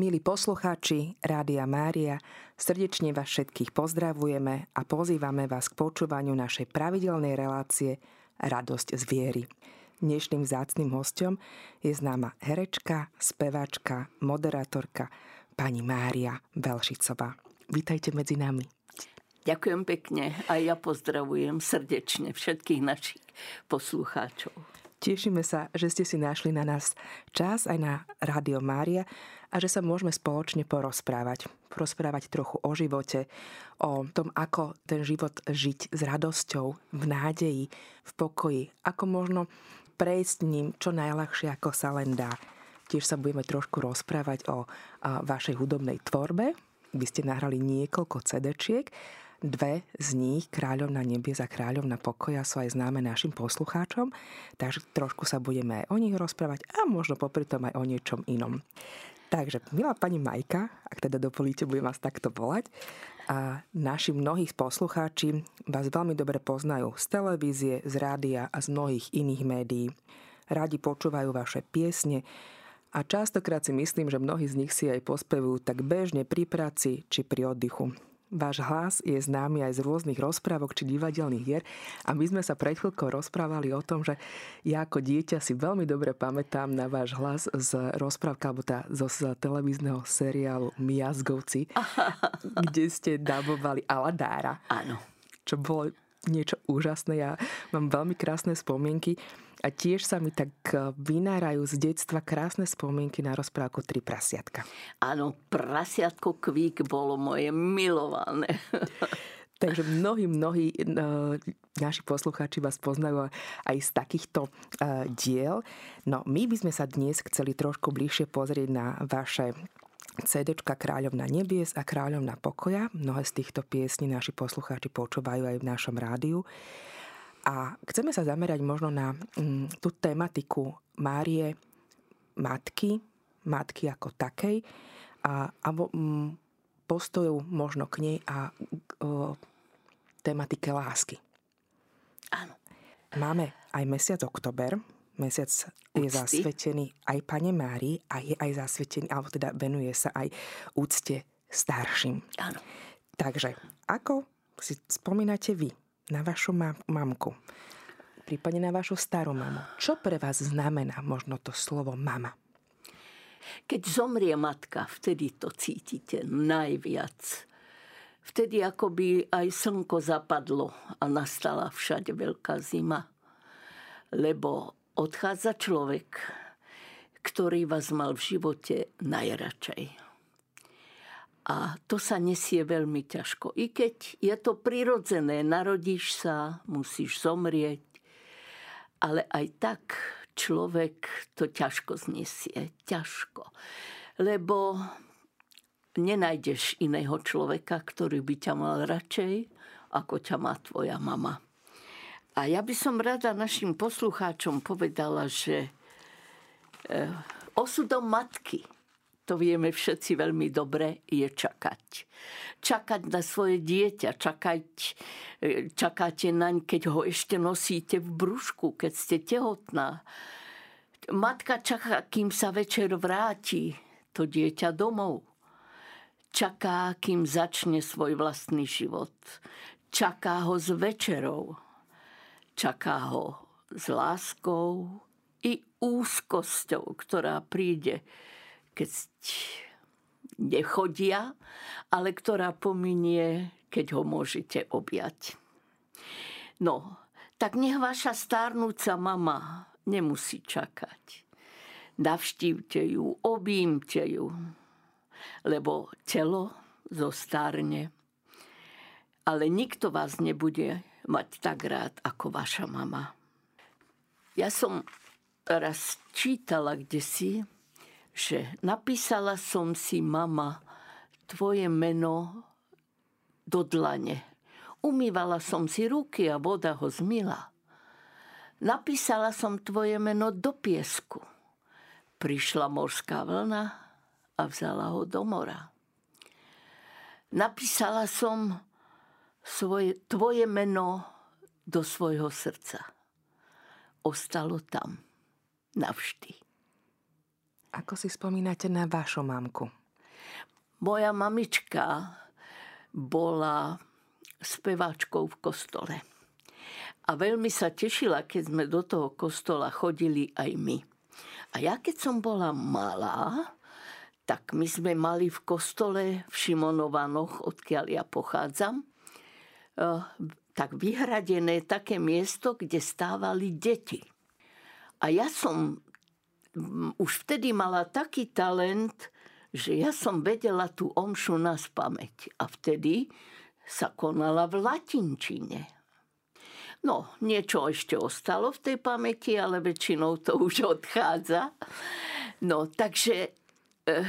Milí poslucháči Rádia Mária, srdečne vás všetkých pozdravujeme a pozývame vás k počúvaniu našej pravidelnej relácie Radosť z viery. Dnešným zácným hostom je známa herečka, spevačka, moderátorka pani Mária Velšicová. Vítajte medzi nami. Ďakujem pekne a ja pozdravujem srdečne všetkých našich poslucháčov. Tešíme sa, že ste si našli na nás čas aj na Rádio Mária a že sa môžeme spoločne porozprávať. Porozprávať trochu o živote, o tom, ako ten život žiť s radosťou, v nádeji, v pokoji, ako možno prejsť ním čo najľahšie, ako sa len dá. Tiež sa budeme trošku rozprávať o vašej hudobnej tvorbe. Vy ste nahrali niekoľko CD-čiek Dve z nich, Kráľov na nebies a Kráľov na pokoja, sú aj známe našim poslucháčom, takže trošku sa budeme aj o nich rozprávať a možno popri tom aj o niečom inom. Takže, milá pani Majka, ak teda dovolíte, budem vás takto volať. A naši mnohých poslucháči vás veľmi dobre poznajú z televízie, z rádia a z mnohých iných médií. Radi počúvajú vaše piesne a častokrát si myslím, že mnohí z nich si aj pospevujú tak bežne pri práci či pri oddychu. Váš hlas je známy aj z rôznych rozprávok či divadelných hier a my sme sa pred chvíľkou rozprávali o tom, že ja ako dieťa si veľmi dobre pamätám na váš hlas z rozprávka alebo tá, zo z televízneho seriálu Miazgovci, kde ste dabovali Aladára. Áno. Čo bolo niečo úžasné. Ja mám veľmi krásne spomienky. A tiež sa mi tak e, vynárajú z detstva krásne spomienky na rozprávku Tri prasiatka. Áno, prasiatko Kvík bolo moje milované. Takže mnohí, mnohí e, naši poslucháči vás poznajú aj z takýchto e, diel. No my by sme sa dnes chceli trošku bližšie pozrieť na vaše CD Kráľovna nebies a Kráľovna pokoja. Mnohé z týchto piesní naši poslucháči počúvajú aj v našom rádiu. A chceme sa zamerať možno na mm, tú tematiku Márie, matky, matky ako takej, a, a mm, postojov možno k nej a o, tematike lásky. Áno. Máme aj mesiac oktober, mesiac je Úcty. zasvetený aj Pane Márii a je aj zasvetený, alebo teda venuje sa aj úcte starším. Áno. Takže, ako si spomínate vy na vašu mamku, prípadne na vašu starú mamu. Čo pre vás znamená možno to slovo mama? Keď zomrie matka, vtedy to cítite najviac. Vtedy akoby aj slnko zapadlo a nastala všade veľká zima. Lebo odchádza človek, ktorý vás mal v živote najradšej. A to sa nesie veľmi ťažko. I keď je to prirodzené, narodíš sa, musíš zomrieť, ale aj tak človek to ťažko znesie. Ťažko. Lebo nenájdeš iného človeka, ktorý by ťa mal radšej, ako ťa má tvoja mama. A ja by som rada našim poslucháčom povedala, že eh, osudom matky to vieme všetci veľmi dobre, je čakať. Čakať na svoje dieťa, čakať, e, čakáte naň, keď ho ešte nosíte v brúšku, keď ste tehotná. Matka čaká, kým sa večer vráti to dieťa domov. Čaká, kým začne svoj vlastný život. Čaká ho s večerou. Čaká ho s láskou i úzkosťou, ktorá príde keď nechodia, ale ktorá pominie, keď ho môžete objať. No, tak nech vaša stárnúca mama nemusí čakať. Navštívte ju, objímte ju, lebo telo zostarne. Ale nikto vás nebude mať tak rád ako vaša mama. Ja som raz čítala kde si, že napísala som si mama tvoje meno do dlane. Umývala som si ruky a voda ho zmila. Napísala som tvoje meno do piesku. Prišla morská vlna a vzala ho do mora. Napísala som svoje, tvoje meno do svojho srdca. Ostalo tam navždy. Ako si spomínate na vašu mamku? Moja mamička bola speváčkou v kostole. A veľmi sa tešila, keď sme do toho kostola chodili aj my. A ja keď som bola malá, tak my sme mali v kostole v Šimonovanoch, odkiaľ ja pochádzam, eh, tak vyhradené také miesto, kde stávali deti. A ja som už vtedy mala taký talent, že ja som vedela tú omšu na spameť. A vtedy sa konala v latinčine. No, niečo ešte ostalo v tej pamäti, ale väčšinou to už odchádza. No, takže Eh,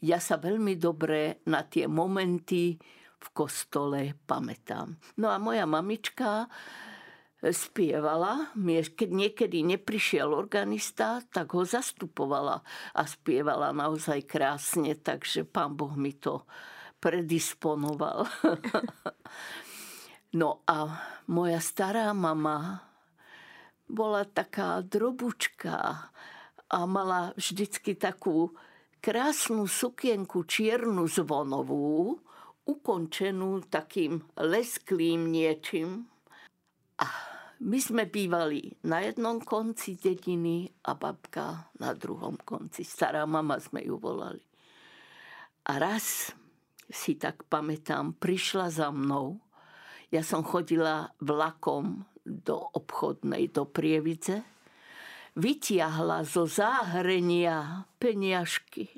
ja sa veľmi dobre na tie momenty v kostole pamätám. No a moja mamička spievala, keď niekedy neprišiel organista, tak ho zastupovala a spievala naozaj krásne, takže pán Boh mi to predisponoval. no a moja stará mama bola taká drobučka a mala vždycky takú krásnu sukienku čiernu zvonovú, ukončenú takým lesklým niečím. A my sme bývali na jednom konci dediny a babka na druhom konci. Stará mama sme ju volali. A raz si tak pamätám, prišla za mnou. Ja som chodila vlakom do obchodnej, do Prievidze vytiahla zo záhrenia peniažky.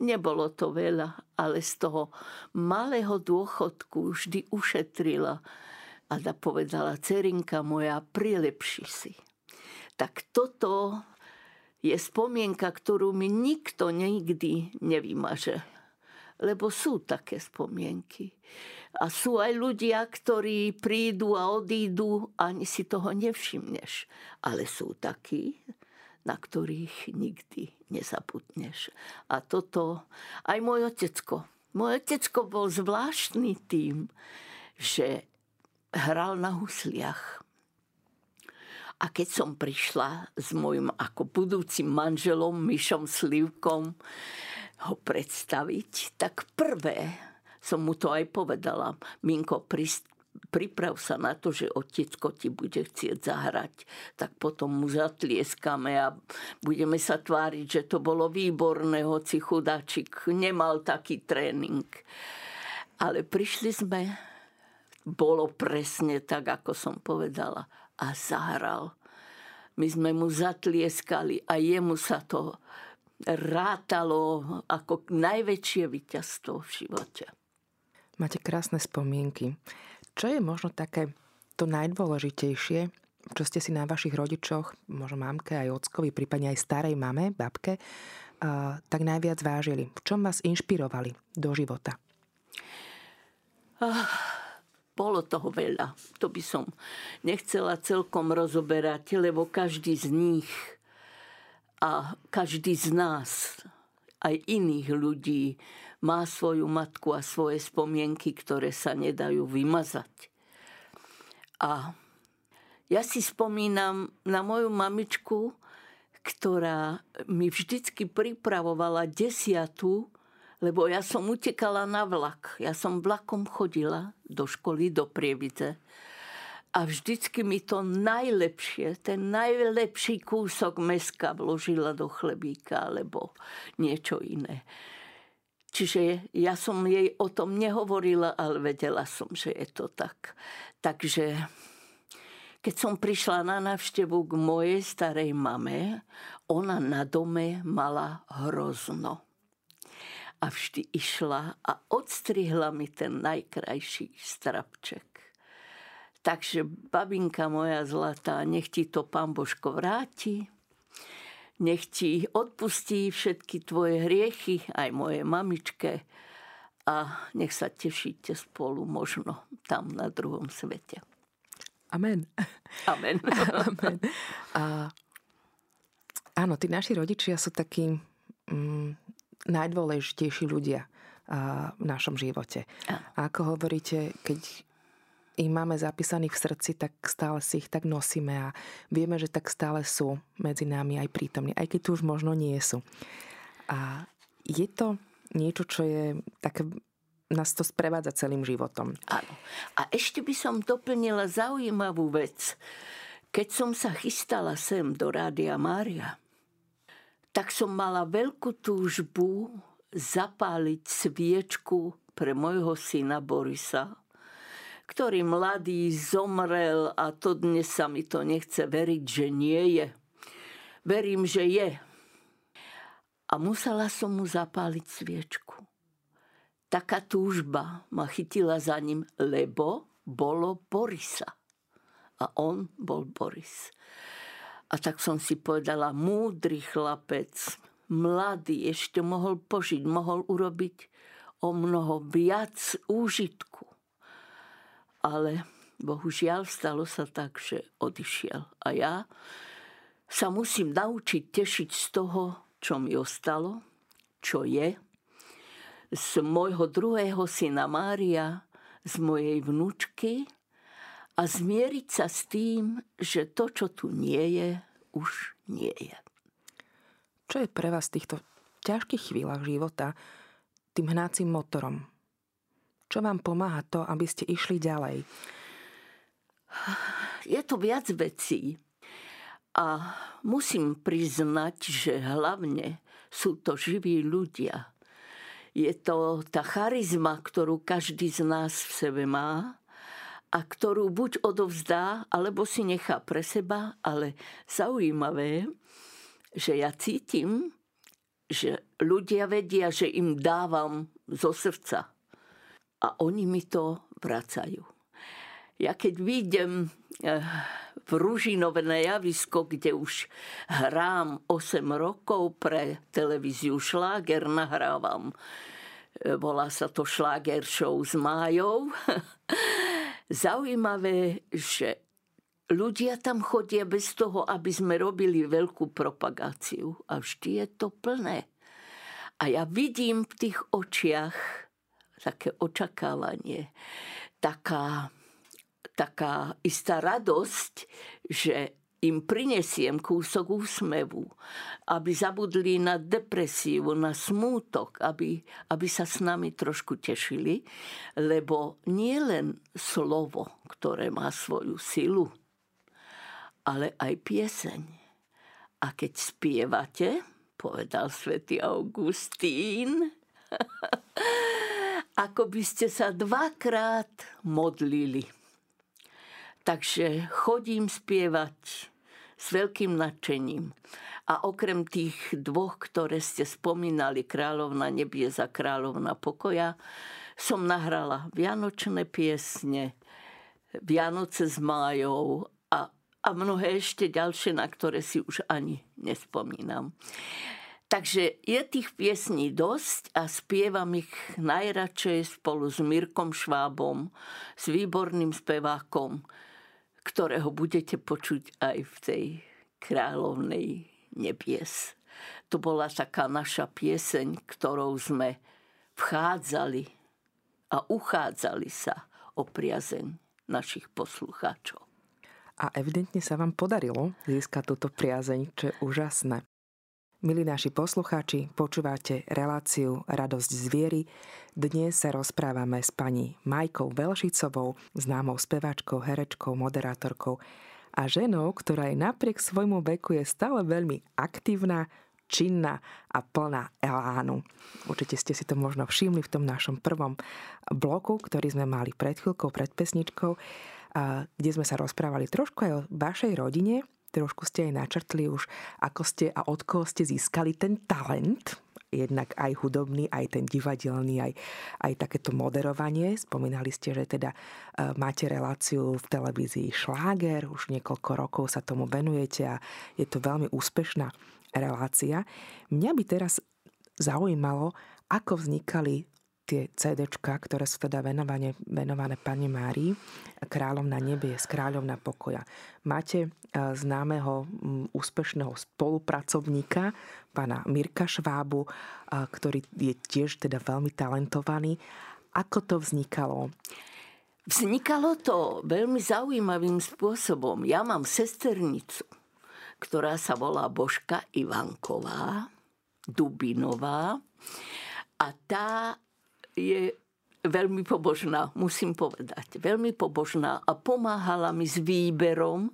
Nebolo to veľa, ale z toho malého dôchodku vždy ušetrila a da povedala, cerinka moja, prilepši si. Tak toto je spomienka, ktorú mi nikto nikdy nevymaže. Lebo sú také spomienky. A sú aj ľudia, ktorí prídu a odídu ani si toho nevšimneš. Ale sú takí, na ktorých nikdy nezabudneš. A toto aj môj otecko. Môj otecko bol zvláštny tým, že hral na husliach. A keď som prišla s môjim ako budúcim manželom Myšom Slivkom ho predstaviť, tak prvé som mu to aj povedala. Minko, prist, priprav sa na to, že otecko ti bude chcieť zahrať, tak potom mu zatlieskame a budeme sa tváriť, že to bolo výborné, hoci chudáčik nemal taký tréning. Ale prišli sme, bolo presne tak, ako som povedala a zahral. My sme mu zatlieskali a jemu sa to rátalo ako najväčšie víťazstvo v živote. Máte krásne spomienky. Čo je možno také to najdôležitejšie, čo ste si na vašich rodičoch, možno mamke aj ockovi, prípadne aj starej mame, babke, tak najviac vážili? V čom vás inšpirovali do života? Ah, bolo toho veľa. To by som nechcela celkom rozoberať, lebo každý z nich a každý z nás, aj iných ľudí, má svoju matku a svoje spomienky, ktoré sa nedajú vymazať. A ja si spomínam na moju mamičku, ktorá mi vždycky pripravovala desiatu, lebo ja som utekala na vlak. Ja som vlakom chodila do školy, do Prievidze. A vždycky mi to najlepšie, ten najlepší kúsok meska vložila do chlebíka alebo niečo iné. Čiže ja som jej o tom nehovorila, ale vedela som, že je to tak. Takže keď som prišla na návštevu k mojej starej mame, ona na dome mala hrozno. A vždy išla a odstrihla mi ten najkrajší strapček. Takže babinka moja zlatá, nech ti to pán Božko vráti nech ti odpustí všetky tvoje hriechy, aj moje mamičke a nech sa tešíte spolu možno tam na druhom svete. Amen. Amen. Amen. A, áno, tí naši rodičia sú takí mm, najdôležitejší ľudia v našom živote. A ako hovoríte, keď ich máme zapísaných v srdci, tak stále si ich tak nosíme a vieme, že tak stále sú medzi nami aj prítomní, aj keď tu už možno nie sú. A je to niečo, čo je také nás to sprevádza celým životom. Áno. A ešte by som doplnila zaujímavú vec. Keď som sa chystala sem do Rádia Mária, tak som mala veľkú túžbu zapáliť sviečku pre môjho syna Borisa, ktorý mladý zomrel a to dnes sa mi to nechce veriť, že nie je. Verím, že je. A musela som mu zapáliť sviečku. Taká túžba ma chytila za ním, lebo bolo Borisa. A on bol Boris. A tak som si povedala, múdry chlapec, mladý, ešte mohol požiť, mohol urobiť o mnoho viac úžitku ale bohužiaľ stalo sa tak, že odišiel. A ja sa musím naučiť tešiť z toho, čo mi ostalo, čo je, z môjho druhého syna Mária, z mojej vnúčky a zmieriť sa s tým, že to, čo tu nie je, už nie je. Čo je pre vás v týchto ťažkých chvíľach života tým hnácim motorom? Čo vám pomáha to, aby ste išli ďalej? Je to viac vecí. A musím priznať, že hlavne sú to živí ľudia. Je to tá charizma, ktorú každý z nás v sebe má a ktorú buď odovzdá, alebo si nechá pre seba, ale zaujímavé, že ja cítim, že ľudia vedia, že im dávam zo srdca a oni mi to vracajú. Ja keď vidím eh, v Ružinove na javisko, kde už hrám 8 rokov pre televíziu Šláger, nahrávam. Eh, volá sa to Šláger Show s Májou. Zaujímavé, že ľudia tam chodia bez toho, aby sme robili veľkú propagáciu. A vždy je to plné. A ja vidím v tých očiach, také očakávanie, taká, taká istá radosť, že im prinesiem kúsok úsmevu, aby zabudli na depresiu, na smútok, aby, aby sa s nami trošku tešili, lebo nie len slovo, ktoré má svoju silu, ale aj pieseň. A keď spievate, povedal svätý Augustín, ako by ste sa dvakrát modlili. Takže chodím spievať s veľkým nadšením. A okrem tých dvoch, ktoré ste spomínali, Kráľovna nebies a Kráľovna pokoja, som nahrala vianočné piesne, Vianoce s májou a, a mnohé ešte ďalšie, na ktoré si už ani nespomínam. Takže je tých piesní dosť a spievam ich najradšej spolu s Mirkom Švábom, s výborným spevákom, ktorého budete počuť aj v tej kráľovnej nebies. To bola taká naša pieseň, ktorou sme vchádzali a uchádzali sa o priazeň našich poslucháčov. A evidentne sa vám podarilo získať túto priazeň, čo je úžasné. Milí naši poslucháči, počúvate reláciu Radosť z viery. Dnes sa rozprávame s pani Majkou Velšicovou, známou speváčkou, herečkou, moderátorkou a ženou, ktorá aj napriek svojmu veku je stále veľmi aktívna, činná a plná elánu. Určite ste si to možno všimli v tom našom prvom bloku, ktorý sme mali pred chvíľkou, pred pesničkou, kde sme sa rozprávali trošku aj o vašej rodine, trošku ste aj načrtli už, ako ste a od koho ste získali ten talent, jednak aj hudobný, aj ten divadelný, aj, aj takéto moderovanie. Spomínali ste, že teda e, máte reláciu v televízii Šláger, už niekoľko rokov sa tomu venujete a je to veľmi úspešná relácia. Mňa by teraz zaujímalo, ako vznikali tie CDčka, ktoré sú teda venované, venované Pane Márii, Kráľom na nebie, s Kráľom na pokoja. Máte e, známeho úspešného spolupracovníka, pána Mirka Švábu, e, ktorý je tiež teda veľmi talentovaný. Ako to vznikalo? Vznikalo to veľmi zaujímavým spôsobom. Ja mám sesternicu, ktorá sa volá Božka Ivanková, Dubinová A tá je veľmi pobožná, musím povedať. Veľmi pobožná a pomáhala mi s výberom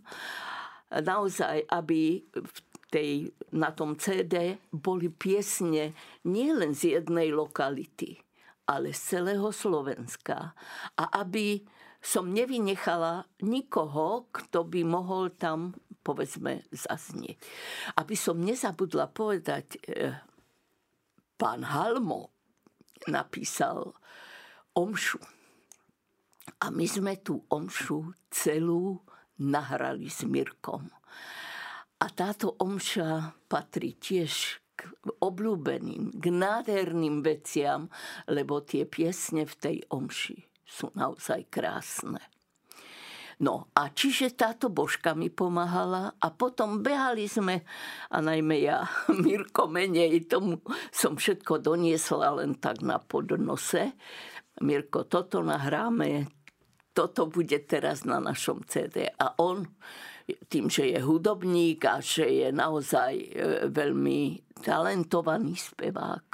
naozaj, aby v tej, na tom CD boli piesne nielen z jednej lokality, ale z celého Slovenska. A aby som nevynechala nikoho, kto by mohol tam, povedzme, zaznieť. Aby som nezabudla povedať, eh, pán Halmo napísal omšu. A my sme tú omšu celú nahrali s Mirkom. A táto omša patrí tiež k obľúbeným, k nádherným veciam, lebo tie piesne v tej omši sú naozaj krásne. No a čiže táto božka mi pomáhala a potom behali sme, a najmä ja, Mirko menej, tomu som všetko doniesla len tak na podnose. Mirko, toto nahráme, toto bude teraz na našom CD. A on, tým, že je hudobník a že je naozaj e, veľmi talentovaný spevák,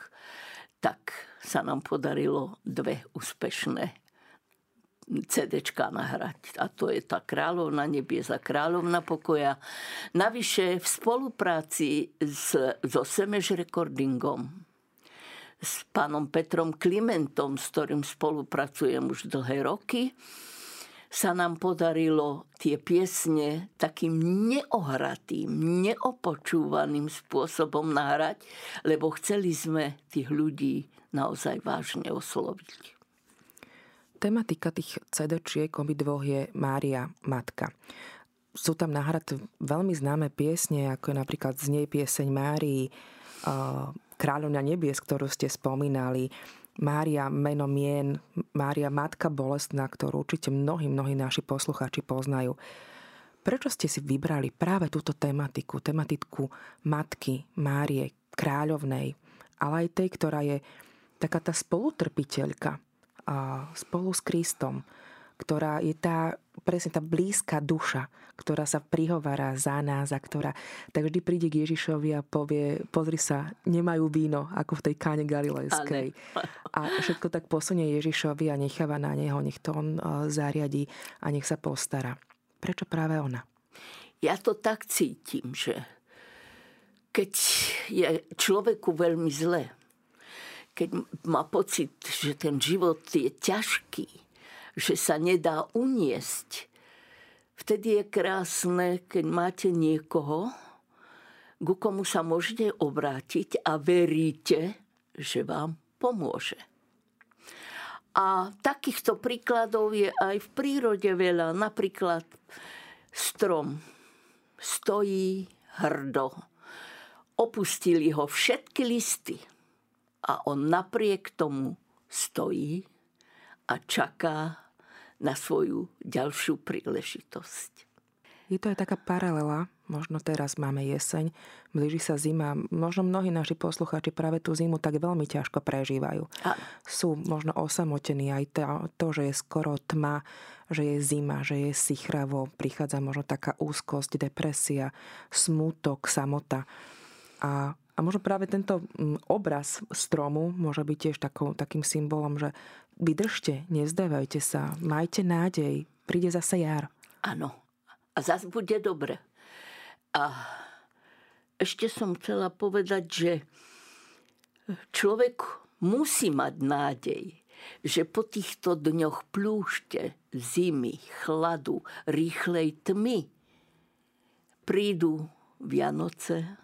tak sa nám podarilo dve úspešné CDčka nahrať. A to je tá Kráľovna nebies a Kráľovna pokoja. Navyše v spolupráci s, so Semeš Recordingom, s pánom Petrom Klimentom, s ktorým spolupracujem už dlhé roky, sa nám podarilo tie piesne takým neohratým, neopočúvaným spôsobom nahrať, lebo chceli sme tých ľudí naozaj vážne osloviť. Tematika tých CD-čiek obidvoch je Mária Matka. Sú tam nahraté veľmi známe piesne, ako je napríklad z nej pieseň Márii, Kráľovňa nebies, ktorú ste spomínali, Mária meno mien, Mária Matka bolestná, ktorú určite mnohí, mnohí naši poslucháči poznajú. Prečo ste si vybrali práve túto tematiku, tematiku Matky, Márie, Kráľovnej, ale aj tej, ktorá je taká tá spolutrpiteľka, spolu s Kristom, ktorá je tá, presne tá blízka duša, ktorá sa prihovára za nás a ktorá tak vždy príde k Ježišovi a povie, pozri sa, nemajú víno, ako v tej káne galilejskej. A všetko tak posunie Ježišovi a necháva na neho, nech to on zariadí a nech sa postará. Prečo práve ona? Ja to tak cítim, že keď je človeku veľmi zle, keď má pocit, že ten život je ťažký, že sa nedá uniesť, vtedy je krásne, keď máte niekoho, ku komu sa môžete obrátiť a veríte, že vám pomôže. A takýchto príkladov je aj v prírode veľa. Napríklad strom stojí hrdo. Opustili ho všetky listy a on napriek tomu stojí a čaká na svoju ďalšiu príležitosť. Je to aj taká paralela, možno teraz máme jeseň, blíži sa zima, možno mnohí naši poslucháči práve tú zimu tak veľmi ťažko prežívajú. A... Sú možno osamotení aj to, to, že je skoro tma, že je zima, že je sichravo, prichádza možno taká úzkosť, depresia, smútok, samota. A a možno práve tento mm, obraz stromu môže byť tiež takou, takým symbolom, že vydržte, nezdávajte sa, majte nádej, príde zase jar. Áno, a zase bude dobre. A ešte som chcela povedať, že človek musí mať nádej, že po týchto dňoch plúšte, zimy, chladu, rýchlej tmy prídu Vianoce,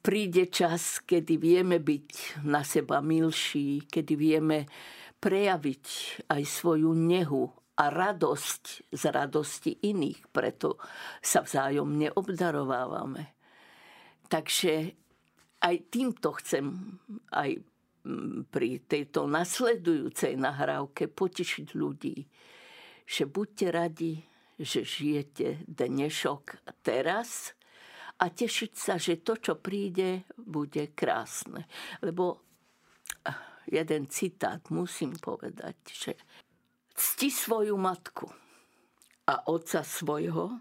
príde čas, kedy vieme byť na seba milší, kedy vieme prejaviť aj svoju nehu a radosť z radosti iných, preto sa vzájomne obdarovávame. Takže aj týmto chcem aj pri tejto nasledujúcej nahrávke potešiť ľudí, že buďte radi, že žijete dnešok teraz a tešiť sa, že to, čo príde, bude krásne. Lebo eh, jeden citát musím povedať, že cti svoju matku a otca svojho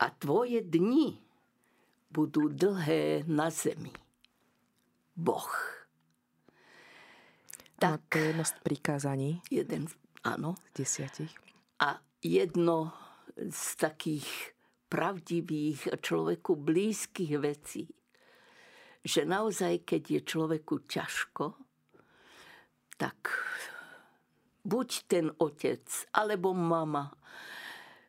a tvoje dni budú dlhé na zemi. Boh. Tak. To je jedno z prikázaní. Jeden, áno. Z desiatich. A jedno z takých pravdivých človeku blízkych vecí, že naozaj, keď je človeku ťažko, tak buď ten otec alebo mama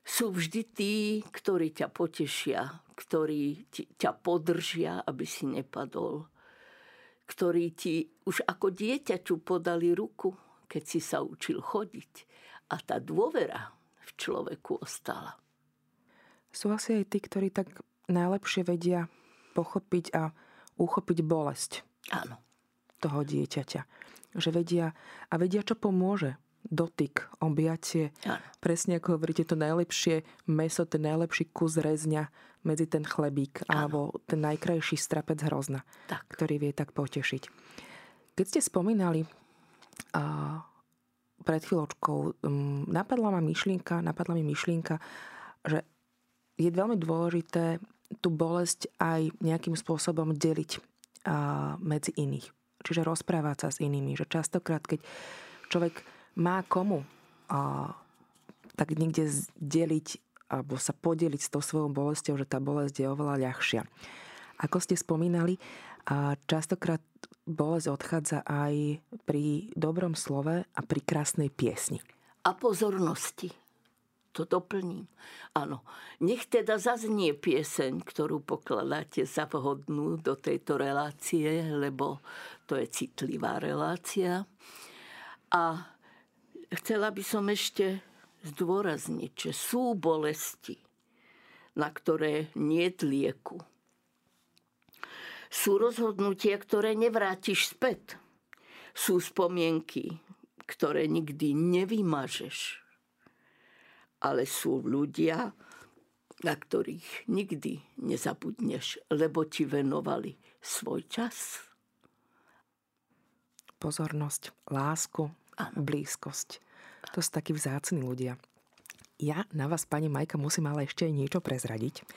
sú vždy tí, ktorí ťa potešia, ktorí ťa podržia, aby si nepadol, ktorí ti už ako dieťaču podali ruku, keď si sa učil chodiť. A tá dôvera v človeku ostala. Sú asi aj tí, ktorí tak najlepšie vedia pochopiť a uchopiť bolesť. Áno. Toho dieťaťa. Že vedia a vedia, čo pomôže. Dotyk, objatie. Áno. Presne ako hovoríte, to najlepšie meso, ten najlepší kus rezňa medzi ten chlebík Áno. alebo ten najkrajší strapec hrozna, tak. ktorý vie tak potešiť. Keď ste spomínali a pred chvíľočkou, um, napadla ma myšlienka, napadla mi myšlienka, že je veľmi dôležité tú bolesť aj nejakým spôsobom deliť medzi iných. Čiže rozprávať sa s inými. Že častokrát, keď človek má komu tak niekde zdeliť alebo sa podeliť s tou svojou bolestou, že tá bolesť je oveľa ľahšia. Ako ste spomínali, častokrát bolesť odchádza aj pri dobrom slove a pri krásnej piesni. A pozornosti to doplním. Áno, nech teda zaznie pieseň, ktorú pokladáte za vhodnú do tejto relácie, lebo to je citlivá relácia. A chcela by som ešte zdôrazniť, že sú bolesti, na ktoré nie lieku. Sú rozhodnutia, ktoré nevrátiš späť. Sú spomienky, ktoré nikdy nevymažeš ale sú ľudia, na ktorých nikdy nezabudneš, lebo ti venovali svoj čas. Pozornosť, lásku, ano. blízkosť. To sú takí vzácni ľudia. Ja na vás, pani Majka, musím ale ešte niečo prezradiť.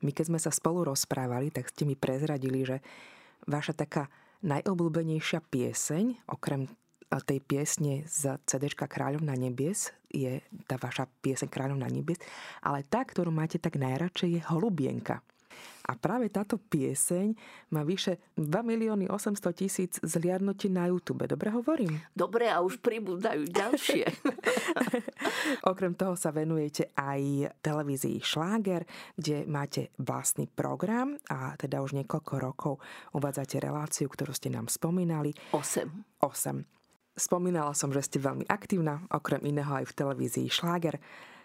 My keď sme sa spolu rozprávali, tak ste mi prezradili, že vaša taká najobľúbenejšia pieseň, okrem tej piesne z CD Kráľovna nebies je tá vaša pieseň Kráľovna nebies, ale tá, ktorú máte tak najradšej je Holubienka. A práve táto pieseň má vyše 2 milióny 800 tisíc zliadnutí na YouTube. Dobre hovorím? Dobre, a už pribúdajú ďalšie. Okrem toho sa venujete aj televízii Šláger, kde máte vlastný program a teda už niekoľko rokov uvádzate reláciu, ktorú ste nám spomínali. 8. 8. Spomínala som, že ste veľmi aktívna, okrem iného aj v televízii Šláger,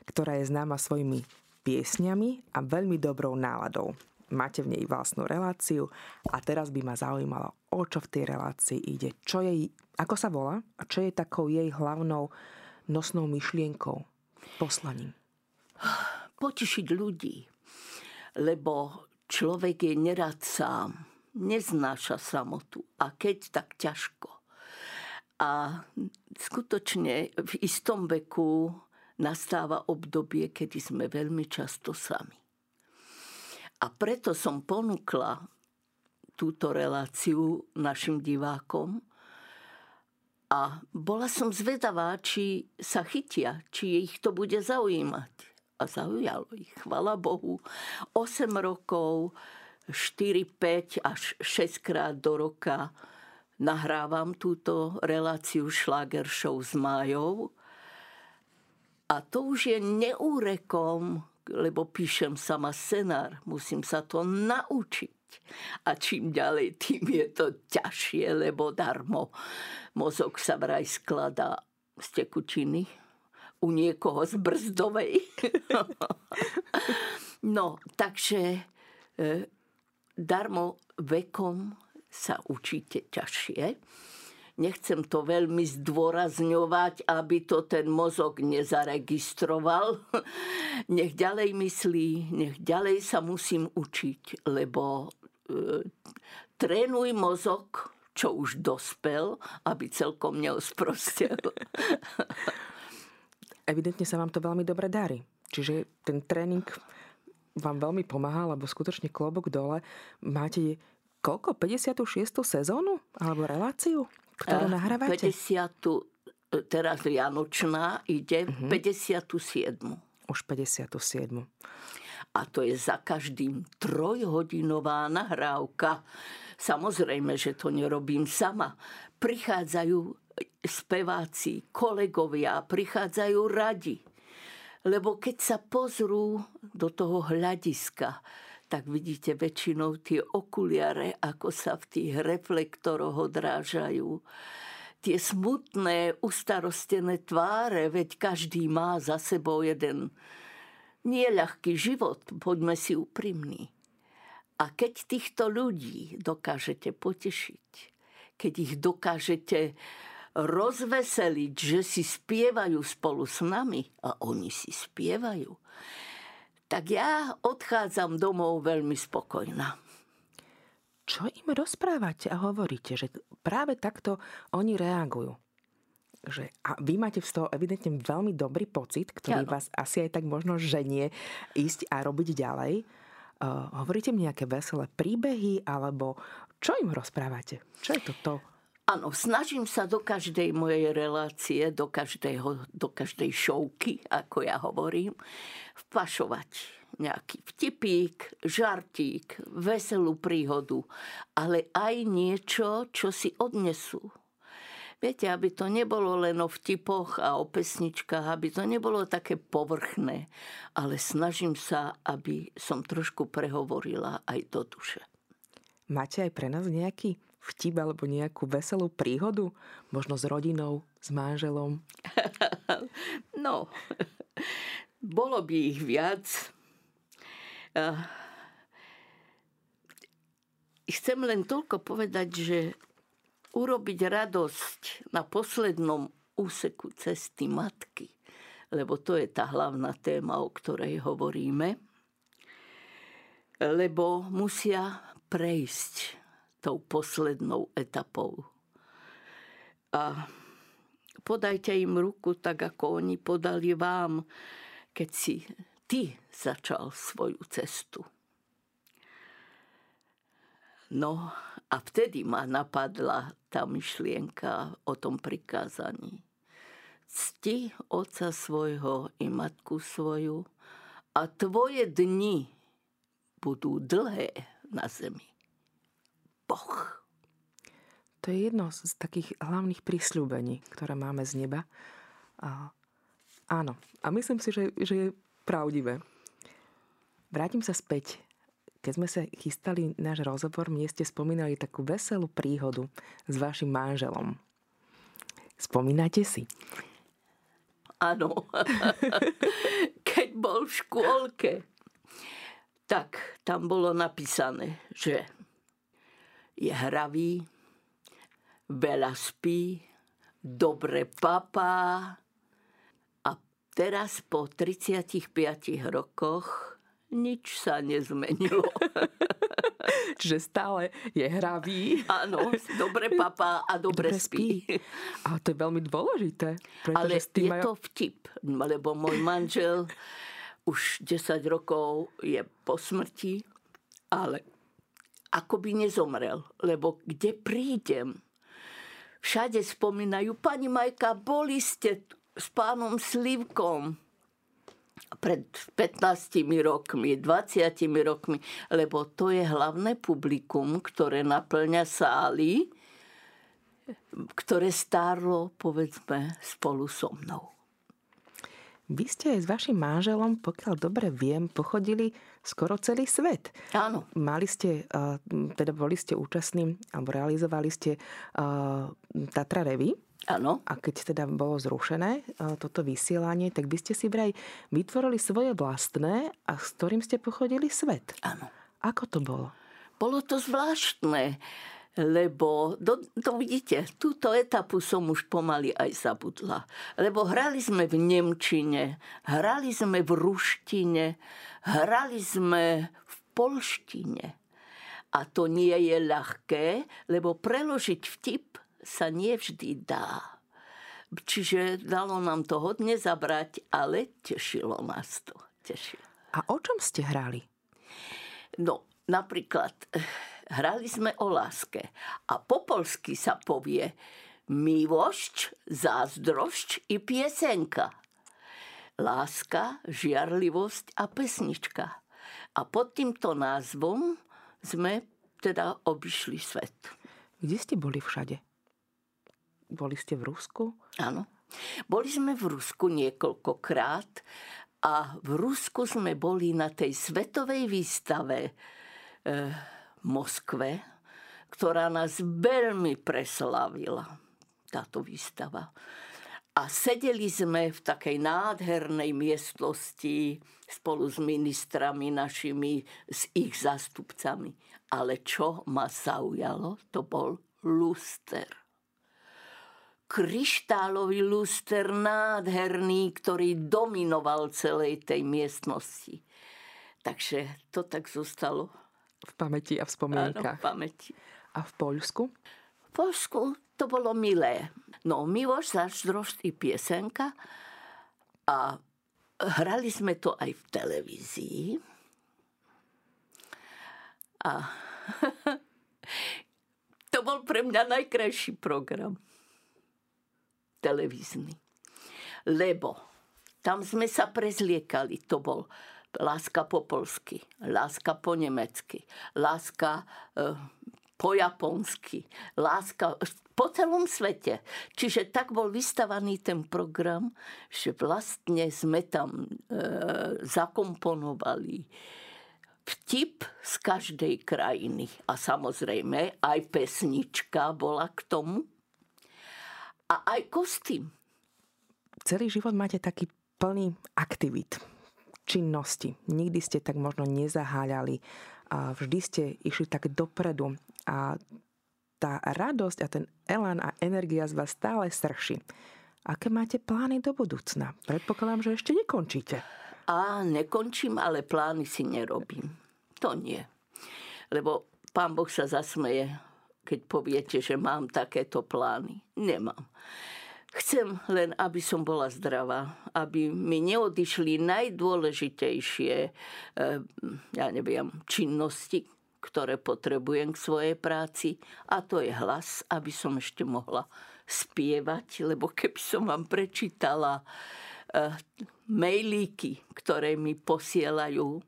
ktorá je známa svojimi piesňami a veľmi dobrou náladou. Máte v nej vlastnú reláciu a teraz by ma zaujímalo, o čo v tej relácii ide, čo jej, ako sa volá a čo je takou jej hlavnou nosnou myšlienkou, poslaním. Potešiť ľudí, lebo človek je nerad sám, neznáša samotu a keď tak ťažko a skutočne v istom veku nastáva obdobie, kedy sme veľmi často sami. A preto som ponúkla túto reláciu našim divákom a bola som zvedavá, či sa chytia, či ich to bude zaujímať. A zaujalo ich, chvala Bohu. 8 rokov, 4, 5 až 6 krát do roka nahrávam túto reláciu Schlager Show s Májou. A to už je neúrekom, lebo píšem sama scenár, musím sa to naučiť. A čím ďalej, tým je to ťažšie, lebo darmo. Mozog sa vraj skladá z tekutiny, u niekoho z brzdovej. no, takže e, darmo vekom sa učíte ťažšie. Nechcem to veľmi zdôrazňovať, aby to ten mozog nezaregistroval. Nech ďalej myslí, nech ďalej sa musím učiť, lebo e, trénuj mozog, čo už dospel, aby celkom neosprostel. Evidentne sa vám to veľmi dobre darí. Čiže ten tréning vám veľmi pomáha, lebo skutočne klobok dole máte koľko? 56. sezónu? Alebo reláciu? Ktorú nahrávate? 50. Teraz Vianočná ide uh-huh. 57. Už 57. A to je za každým trojhodinová nahrávka. Samozrejme, že to nerobím sama. Prichádzajú speváci, kolegovia, prichádzajú radi. Lebo keď sa pozrú do toho hľadiska, tak vidíte väčšinou tie okuliare, ako sa v tých reflektoroch odrážajú. Tie smutné, ustarostené tváre, veď každý má za sebou jeden nieľahký život, poďme si úprimní. A keď týchto ľudí dokážete potešiť, keď ich dokážete rozveseliť, že si spievajú spolu s nami a oni si spievajú, tak ja odchádzam domov veľmi spokojná. Čo im rozprávate a hovoríte, že práve takto oni reagujú? Že, a vy máte z toho evidentne veľmi dobrý pocit, ktorý ano. vás asi aj tak možno ženie ísť a robiť ďalej. Uh, hovoríte mi nejaké veselé príbehy, alebo čo im rozprávate? Čo je to to? Áno, snažím sa do každej mojej relácie, do, každého, do každej šovky, ako ja hovorím, vpašovať nejaký vtipík, žartík, veselú príhodu, ale aj niečo, čo si odnesú. Viete, aby to nebolo len o vtipoch a o pesničkách, aby to nebolo také povrchné, ale snažím sa, aby som trošku prehovorila aj do duše. Máte aj pre nás nejaký vtip alebo nejakú veselú príhodu? Možno s rodinou, s manželom? no, bolo by ich viac. Chcem len toľko povedať, že urobiť radosť na poslednom úseku cesty matky, lebo to je tá hlavná téma, o ktorej hovoríme, lebo musia prejsť tou poslednou etapou. A podajte im ruku tak, ako oni podali vám, keď si ty začal svoju cestu. No a vtedy ma napadla tá myšlienka o tom prikázaní. Cti oca svojho i matku svoju a tvoje dni budú dlhé na zemi. Boh. To je jedno z takých hlavných prísľúbení, ktoré máme z neba. A, áno. A myslím si, že, že je pravdivé. Vrátim sa späť. Keď sme sa chystali náš rozhovor, mne ste spomínali takú veselú príhodu s vašim manželom. Spomínate si? Áno. Keď bol v škôlke, tak tam bolo napísané, že je hravý, veľa spí, dobre papá a teraz po 35 rokoch nič sa nezmenilo. Čiže stále je hravý. Áno, dobre papá a dobre, dobre spí. spí. A to je veľmi dôležité. Ale je majú... to vtip, lebo môj manžel už 10 rokov je po smrti, ale ako by nezomrel. Lebo kde prídem, všade spomínajú, pani Majka, boli ste s pánom Slivkom pred 15 rokmi, 20 rokmi, lebo to je hlavné publikum, ktoré naplňa sály, ktoré stárlo, povedzme, spolu so mnou. Vy ste aj s vašim manželom, pokiaľ dobre viem, pochodili skoro celý svet. Áno. Mali ste, teda boli ste účastní, alebo realizovali ste Tatra Revy. Áno. A keď teda bolo zrušené toto vysielanie, tak by ste si vraj vytvorili svoje vlastné a s ktorým ste pochodili svet. Áno. Ako to bolo? Bolo to zvláštne lebo do, to vidíte, túto etapu som už pomaly aj zabudla. Lebo hrali sme v Nemčine, hrali sme v ruštine, hrali sme v polštine. A to nie je ľahké, lebo preložiť vtip sa nevždy dá. Čiže dalo nám to hodne zabrať, ale tešilo nás to. Tešilo. A o čom ste hrali? No, napríklad hrali sme o láske. A po polsky sa povie Milošť, zázdrošť i piesenka. Láska, žiarlivosť a pesnička. A pod týmto názvom sme teda obišli svet. Kde ste boli všade? Boli ste v Rusku? Áno. Boli sme v Rusku niekoľkokrát a v Rusku sme boli na tej svetovej výstave v Moskve, ktorá nás veľmi preslavila, táto výstava. A sedeli sme v takej nádhernej miestnosti spolu s ministrami našimi, s ich zástupcami. Ale čo ma zaujalo, to bol luster. Kryštálový luster nádherný, ktorý dominoval celej tej miestnosti. Takže to tak zostalo. V pamäti a v spomienkach. Áno, v pamäti. A v Poľsku? V Poľsku to bolo milé. No, Miloš Zašdrošt i piesenka a hrali sme to aj v televízii. A to bol pre mňa najkrajší program. Televízny. Lebo tam sme sa prezliekali. To bol láska po polsky, láska po nemecky, láska e, po japonsky, láska po celom svete. Čiže tak bol vystavaný ten program, že vlastne sme tam e, zakomponovali vtip z každej krajiny. A samozrejme aj pesnička bola k tomu. A aj kostým. Celý život máte taký plný aktivít, činnosti. Nikdy ste tak možno nezaháľali. A vždy ste išli tak dopredu a tá radosť a ten elán a energia z vás stále srší. Aké máte plány do budúcna? Predpokladám, že ešte nekončíte. A nekončím, ale plány si nerobím. To nie. Lebo pán Boh sa zasmeje, keď poviete, že mám takéto plány. Nemám. Chcem len, aby som bola zdravá, aby mi neodišli najdôležitejšie, eh, ja neviem, činnosti, ktoré potrebujem k svojej práci a to je hlas, aby som ešte mohla spievať, lebo keby som vám prečítala uh, mailíky, ktoré mi posielajú uh,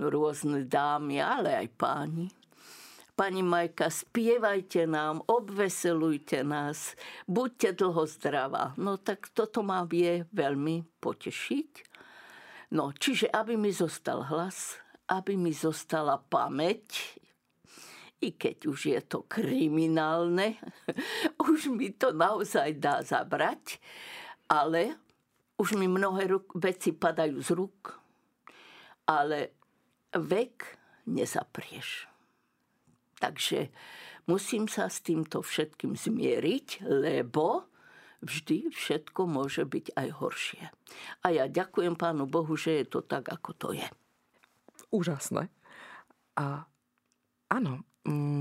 rôzne dámy, ale aj páni. Pani Majka, spievajte nám, obveselujte nás, buďte dlho zdravá. No tak toto ma vie veľmi potešiť. No, čiže aby mi zostal hlas, aby mi zostala pamäť, i keď už je to kriminálne, už mi to naozaj dá zabrať, ale už mi mnohé veci padajú z rúk, ale vek nezaprieš. Takže musím sa s týmto všetkým zmieriť, lebo vždy všetko môže byť aj horšie. A ja ďakujem Pánu Bohu, že je to tak, ako to je úžasné. A áno,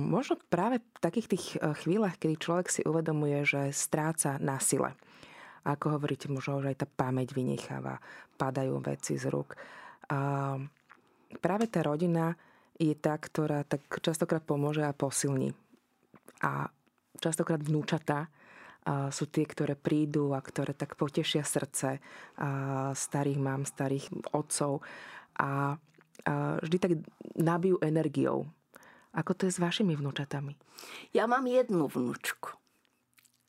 možno práve v takých tých e, chvíľach, kedy človek si uvedomuje, že stráca na sile. Ako hovoríte, možno že aj tá pamäť vynecháva, padajú veci z rúk. A práve tá rodina je tá, ktorá tak častokrát pomôže a posilní. A častokrát vnúčatá sú tie, ktoré prídu a ktoré tak potešia srdce starých mám, starých otcov. A vždy tak nabijú energiou. Ako to je s vašimi vnúčatami? Ja mám jednu vnúčku,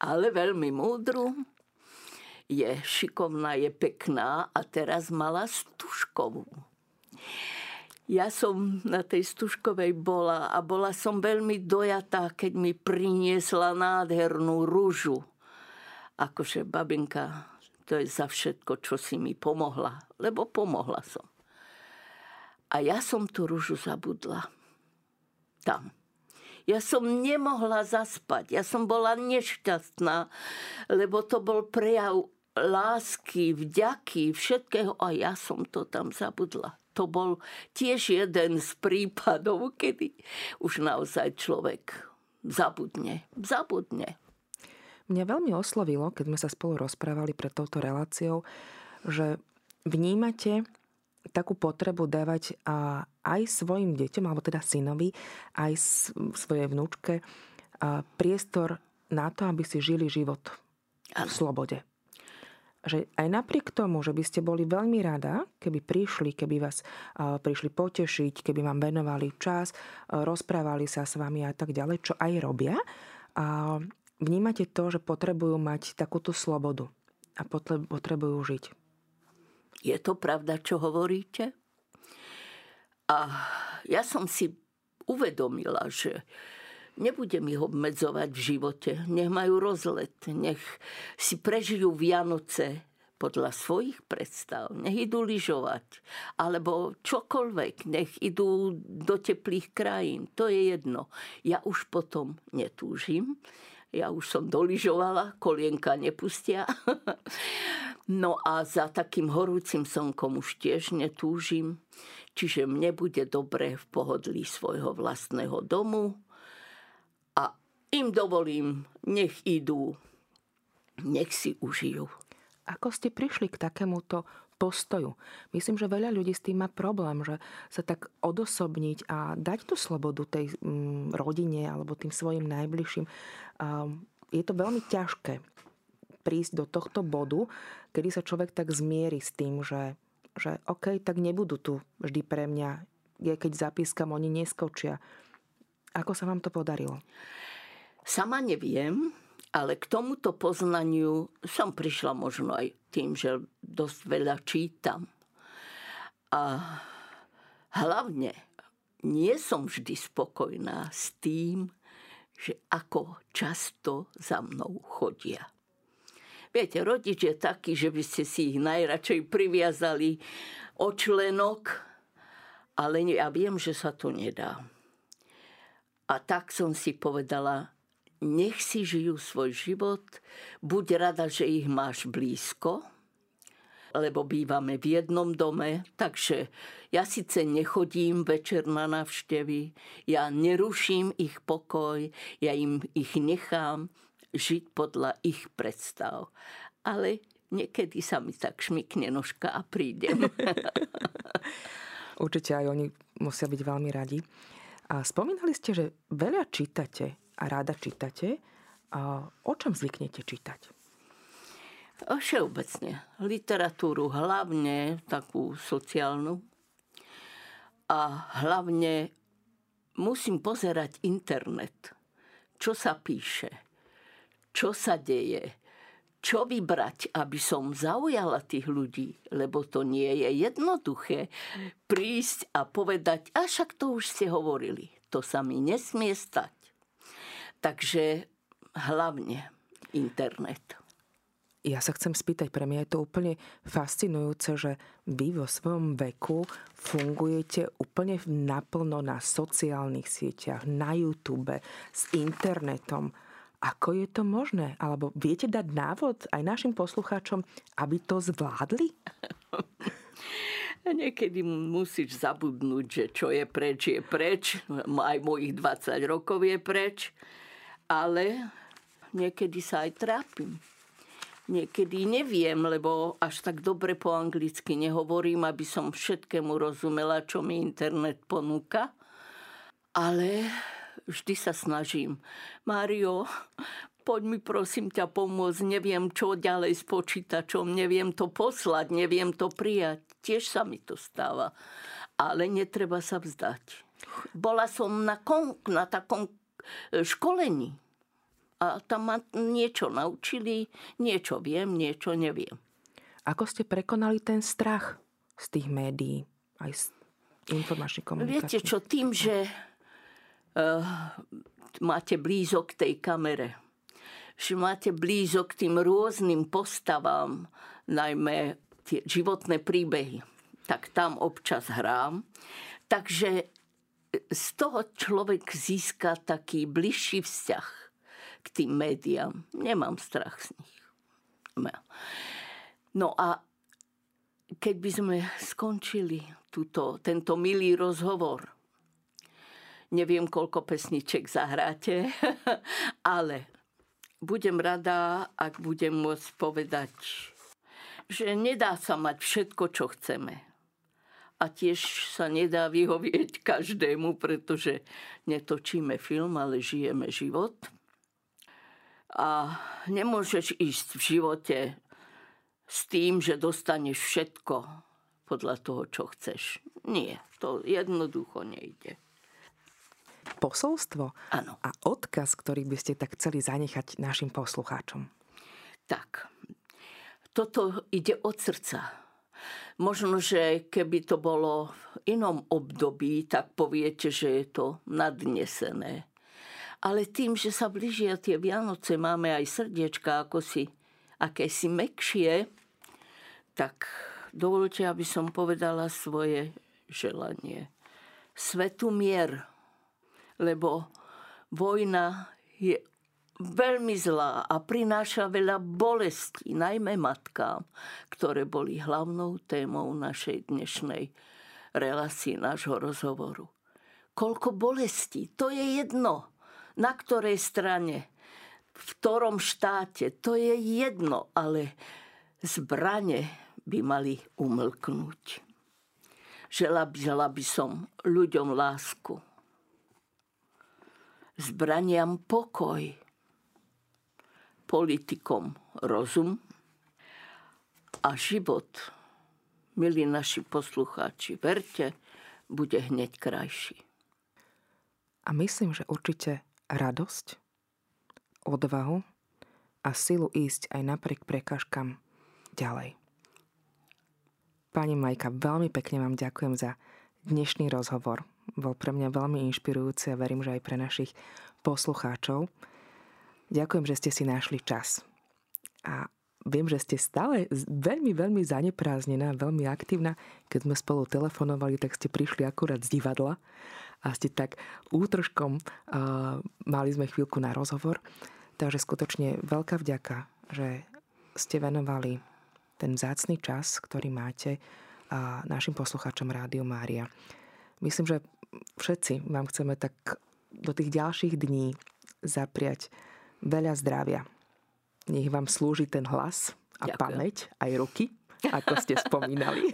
ale veľmi múdru. Je šikovná, je pekná a teraz mala stužkovú. Ja som na tej stužkovej bola a bola som veľmi dojatá, keď mi priniesla nádhernú rúžu. Akože babinka, to je za všetko, čo si mi pomohla, lebo pomohla som. A ja som tú rúžu zabudla. Tam. Ja som nemohla zaspať. Ja som bola nešťastná, lebo to bol prejav lásky, vďaky, všetkého a ja som to tam zabudla. To bol tiež jeden z prípadov, kedy už naozaj človek zabudne. Zabudne. Mňa veľmi oslovilo, keď sme sa spolu rozprávali pred touto reláciou, že vnímate takú potrebu dávať aj svojim deťom, alebo teda synovi, aj svojej vnúčke priestor na to, aby si žili život v slobode. Že aj napriek tomu, že by ste boli veľmi rada, keby prišli, keby vás prišli potešiť, keby vám venovali čas, rozprávali sa s vami a tak ďalej, čo aj robia, a vnímate to, že potrebujú mať takúto slobodu a potrebujú žiť. Je to pravda, čo hovoríte? A ja som si uvedomila, že nebudem ich obmedzovať v živote. Nech majú rozlet, nech si prežijú Vianoce podľa svojich predstav. Nech idú lyžovať, alebo čokoľvek. Nech idú do teplých krajín. To je jedno. Ja už potom netúžim. Ja už som doližovala, kolienka nepustia. no a za takým horúcim slnkom už tiež netúžim. Čiže mne bude dobre v pohodlí svojho vlastného domu im dovolím, nech idú, nech si užijú. Ako ste prišli k takémuto postoju? Myslím, že veľa ľudí s tým má problém, že sa tak odosobniť a dať tú slobodu tej mm, rodine alebo tým svojim najbližším. Je to veľmi ťažké prísť do tohto bodu, kedy sa človek tak zmierí s tým, že že OK, tak nebudú tu vždy pre mňa. Je, keď zapískam, oni neskočia. Ako sa vám to podarilo? Sama neviem, ale k tomuto poznaniu som prišla možno aj tým, že dosť veľa čítam. A hlavne nie som vždy spokojná s tým, že ako často za mnou chodia. Viete, rodič je taký, že by ste si ich najradšej priviazali o členok, ale ja viem, že sa to nedá. A tak som si povedala, nech si žijú svoj život, buď rada, že ich máš blízko, lebo bývame v jednom dome, takže ja síce nechodím večer na návštevy, ja neruším ich pokoj, ja im ich nechám, žiť podľa ich predstav. Ale niekedy sa mi tak šmikne nožka a prídem. Určite aj oni musia byť veľmi radi. A spomínali ste, že veľa čítate a rada čítate. O čom zvyknete čítať? Všeobecne. Literatúru hlavne takú sociálnu. A hlavne musím pozerať internet. Čo sa píše čo sa deje, čo vybrať, aby som zaujala tých ľudí, lebo to nie je jednoduché prísť a povedať, a však to už ste hovorili, to sa mi nesmie stať. Takže hlavne internet. Ja sa chcem spýtať, pre mňa je to úplne fascinujúce, že vy vo svojom veku fungujete úplne naplno na sociálnych sieťach, na YouTube, s internetom ako je to možné? Alebo viete dať návod aj našim poslucháčom, aby to zvládli? Niekedy musíš zabudnúť, že čo je preč, je preč. Aj mojich 20 rokov je preč. Ale niekedy sa aj trápim. Niekedy neviem, lebo až tak dobre po anglicky nehovorím, aby som všetkému rozumela, čo mi internet ponúka. Ale vždy sa snažím. Mário, poď mi prosím ťa pomôcť, neviem čo ďalej s počítačom, neviem to poslať, neviem to prijať. Tiež sa mi to stáva. Ale netreba sa vzdať. Bola som na, kon, na takom školení. A tam ma niečo naučili, niečo viem, niečo neviem. Ako ste prekonali ten strach z tých médií, aj z informačných komunikácií? Viete čo, tým, že uh, máte blízo k tej kamere. Že máte blízo k tým rôznym postavám, najmä tie životné príbehy. Tak tam občas hrám. Takže z toho človek získa taký bližší vzťah k tým médiám. Nemám strach z nich. No a keď by sme skončili túto, tento milý rozhovor, Neviem, koľko pesniček zahráte, ale budem rada, ak budem môcť povedať, že nedá sa mať všetko, čo chceme. A tiež sa nedá vyhovieť každému, pretože netočíme film, ale žijeme život. A nemôžeš ísť v živote s tým, že dostaneš všetko podľa toho, čo chceš. Nie, to jednoducho nejde. Posolstvo Áno. a odkaz, ktorý by ste tak chceli zanechať našim poslucháčom. Tak, toto ide od srdca. Možno, že keby to bolo v inom období, tak poviete, že je to nadnesené. Ale tým, že sa blížia tie Vianoce, máme aj srdiečka ako si akési mekšie, tak dovolte, aby som povedala svoje želanie. Svetu mier, lebo vojna je veľmi zlá a prináša veľa bolestí, najmä matkám, ktoré boli hlavnou témou našej dnešnej relácie, nášho rozhovoru. Koľko bolestí, to je jedno, na ktorej strane, v ktorom štáte, to je jedno, ale zbrane by mali umlknúť. Žela by som ľuďom lásku, zbraniam pokoj, politikom rozum a život, milí naši poslucháči, verte, bude hneď krajší. A myslím, že určite radosť, odvahu a silu ísť aj napriek prekažkám ďalej. Pani Majka, veľmi pekne vám ďakujem za dnešný rozhovor. Bol pre mňa veľmi inšpirujúci a verím, že aj pre našich poslucháčov. Ďakujem, že ste si našli čas. A viem, že ste stále veľmi, veľmi zaneprázdnená, veľmi aktívna. Keď sme spolu telefonovali, tak ste prišli akurát z divadla a ste tak útržkom, uh, mali sme chvíľku na rozhovor. Takže skutočne veľká vďaka, že ste venovali ten zácný čas, ktorý máte uh, našim poslucháčom Rádio Mária. Myslím, že všetci vám chceme tak do tých ďalších dní zapriať veľa zdravia. Nech vám slúži ten hlas a Ďakujem. pamäť, aj ruky, ako ste spomínali.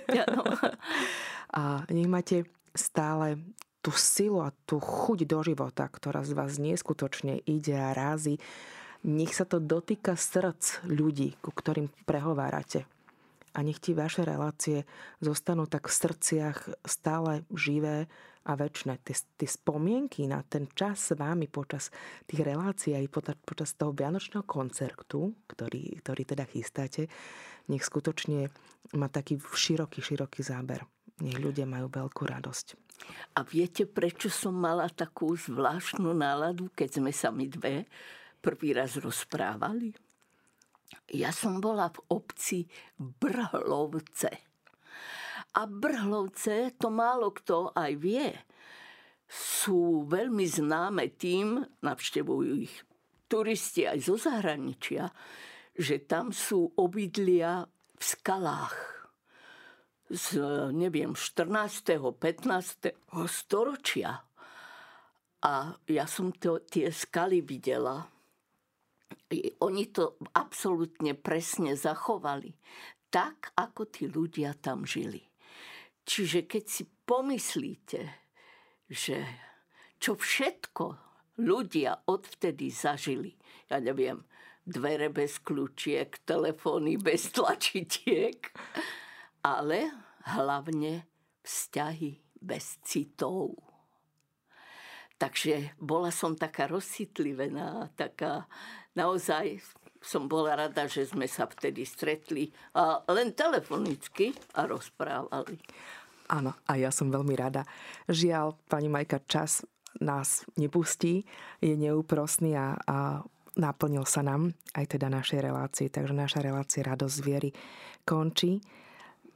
a nech máte stále tú silu a tú chuť do života, ktorá z vás neskutočne ide a rázi. Nech sa to dotýka srdc ľudí, ku ktorým prehovárate. A nech ti vaše relácie zostanú tak v srdciach stále živé a väčšie. Tie, spomienky na ten čas s vámi počas tých relácií aj počas toho Vianočného koncertu, ktorý, ktorý teda chystáte, nech skutočne má taký široký, široký záber. Nech ľudia majú veľkú radosť. A viete, prečo som mala takú zvláštnu náladu, keď sme sa my dve prvý raz rozprávali? Ja som bola v obci Brhlovce a Brhlovce, to málo kto aj vie, sú veľmi známe tým, navštevujú ich turisti aj zo zahraničia, že tam sú obydlia v skalách z, neviem, 14. 15. storočia. A ja som to, tie skaly videla. Oni to absolútne presne zachovali. Tak, ako tí ľudia tam žili. Čiže keď si pomyslíte, že čo všetko ľudia odvtedy zažili, ja neviem, dvere bez kľúčiek, telefóny bez tlačitiek, ale hlavne vzťahy bez citov. Takže bola som taká rozcitlivená, taká naozaj som bola rada, že sme sa vtedy stretli a len telefonicky a rozprávali. Áno, a ja som veľmi rada. Žiaľ, pani Majka, čas nás nepustí, je neúprosný a, a naplnil sa nám aj teda našej relácie, takže naša relácia Radosť viery končí.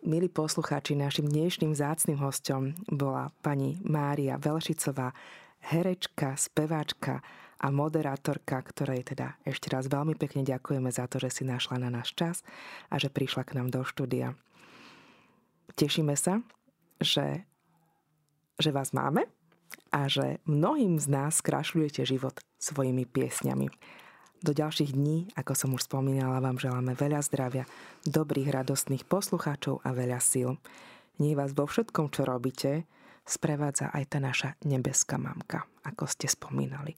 Milí poslucháči, našim dnešným zácným hostom bola pani Mária Velšicová, herečka, speváčka, a moderátorka, ktorej teda ešte raz veľmi pekne ďakujeme za to, že si našla na náš čas a že prišla k nám do štúdia. Tešíme sa, že, že vás máme a že mnohým z nás skrašľujete život svojimi piesňami. Do ďalších dní, ako som už spomínala, vám želáme veľa zdravia, dobrých, radostných poslucháčov a veľa síl. Nie vás vo všetkom, čo robíte, sprevádza aj tá naša nebeská mamka, ako ste spomínali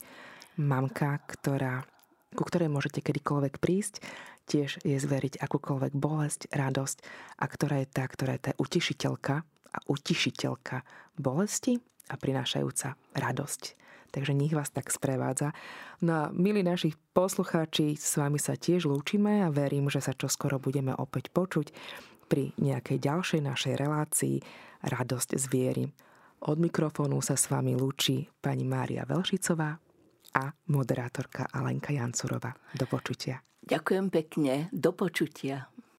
mamka, ktorá ku ktorej môžete kedykoľvek prísť, tiež je zveriť akúkoľvek bolesť, radosť a ktorá je tá, ktorá je tá utišiteľka a utišiteľka bolesti a prinášajúca radosť. Takže nech vás tak sprevádza. No a milí našich poslucháči, s vami sa tiež lúčime a verím, že sa čoskoro budeme opäť počuť pri nejakej ďalšej našej relácii Radosť z viery. Od mikrofónu sa s vami lúči pani Mária Velšicová a moderátorka Alenka Jancurová. Do počutia. Ďakujem pekne. Do počutia.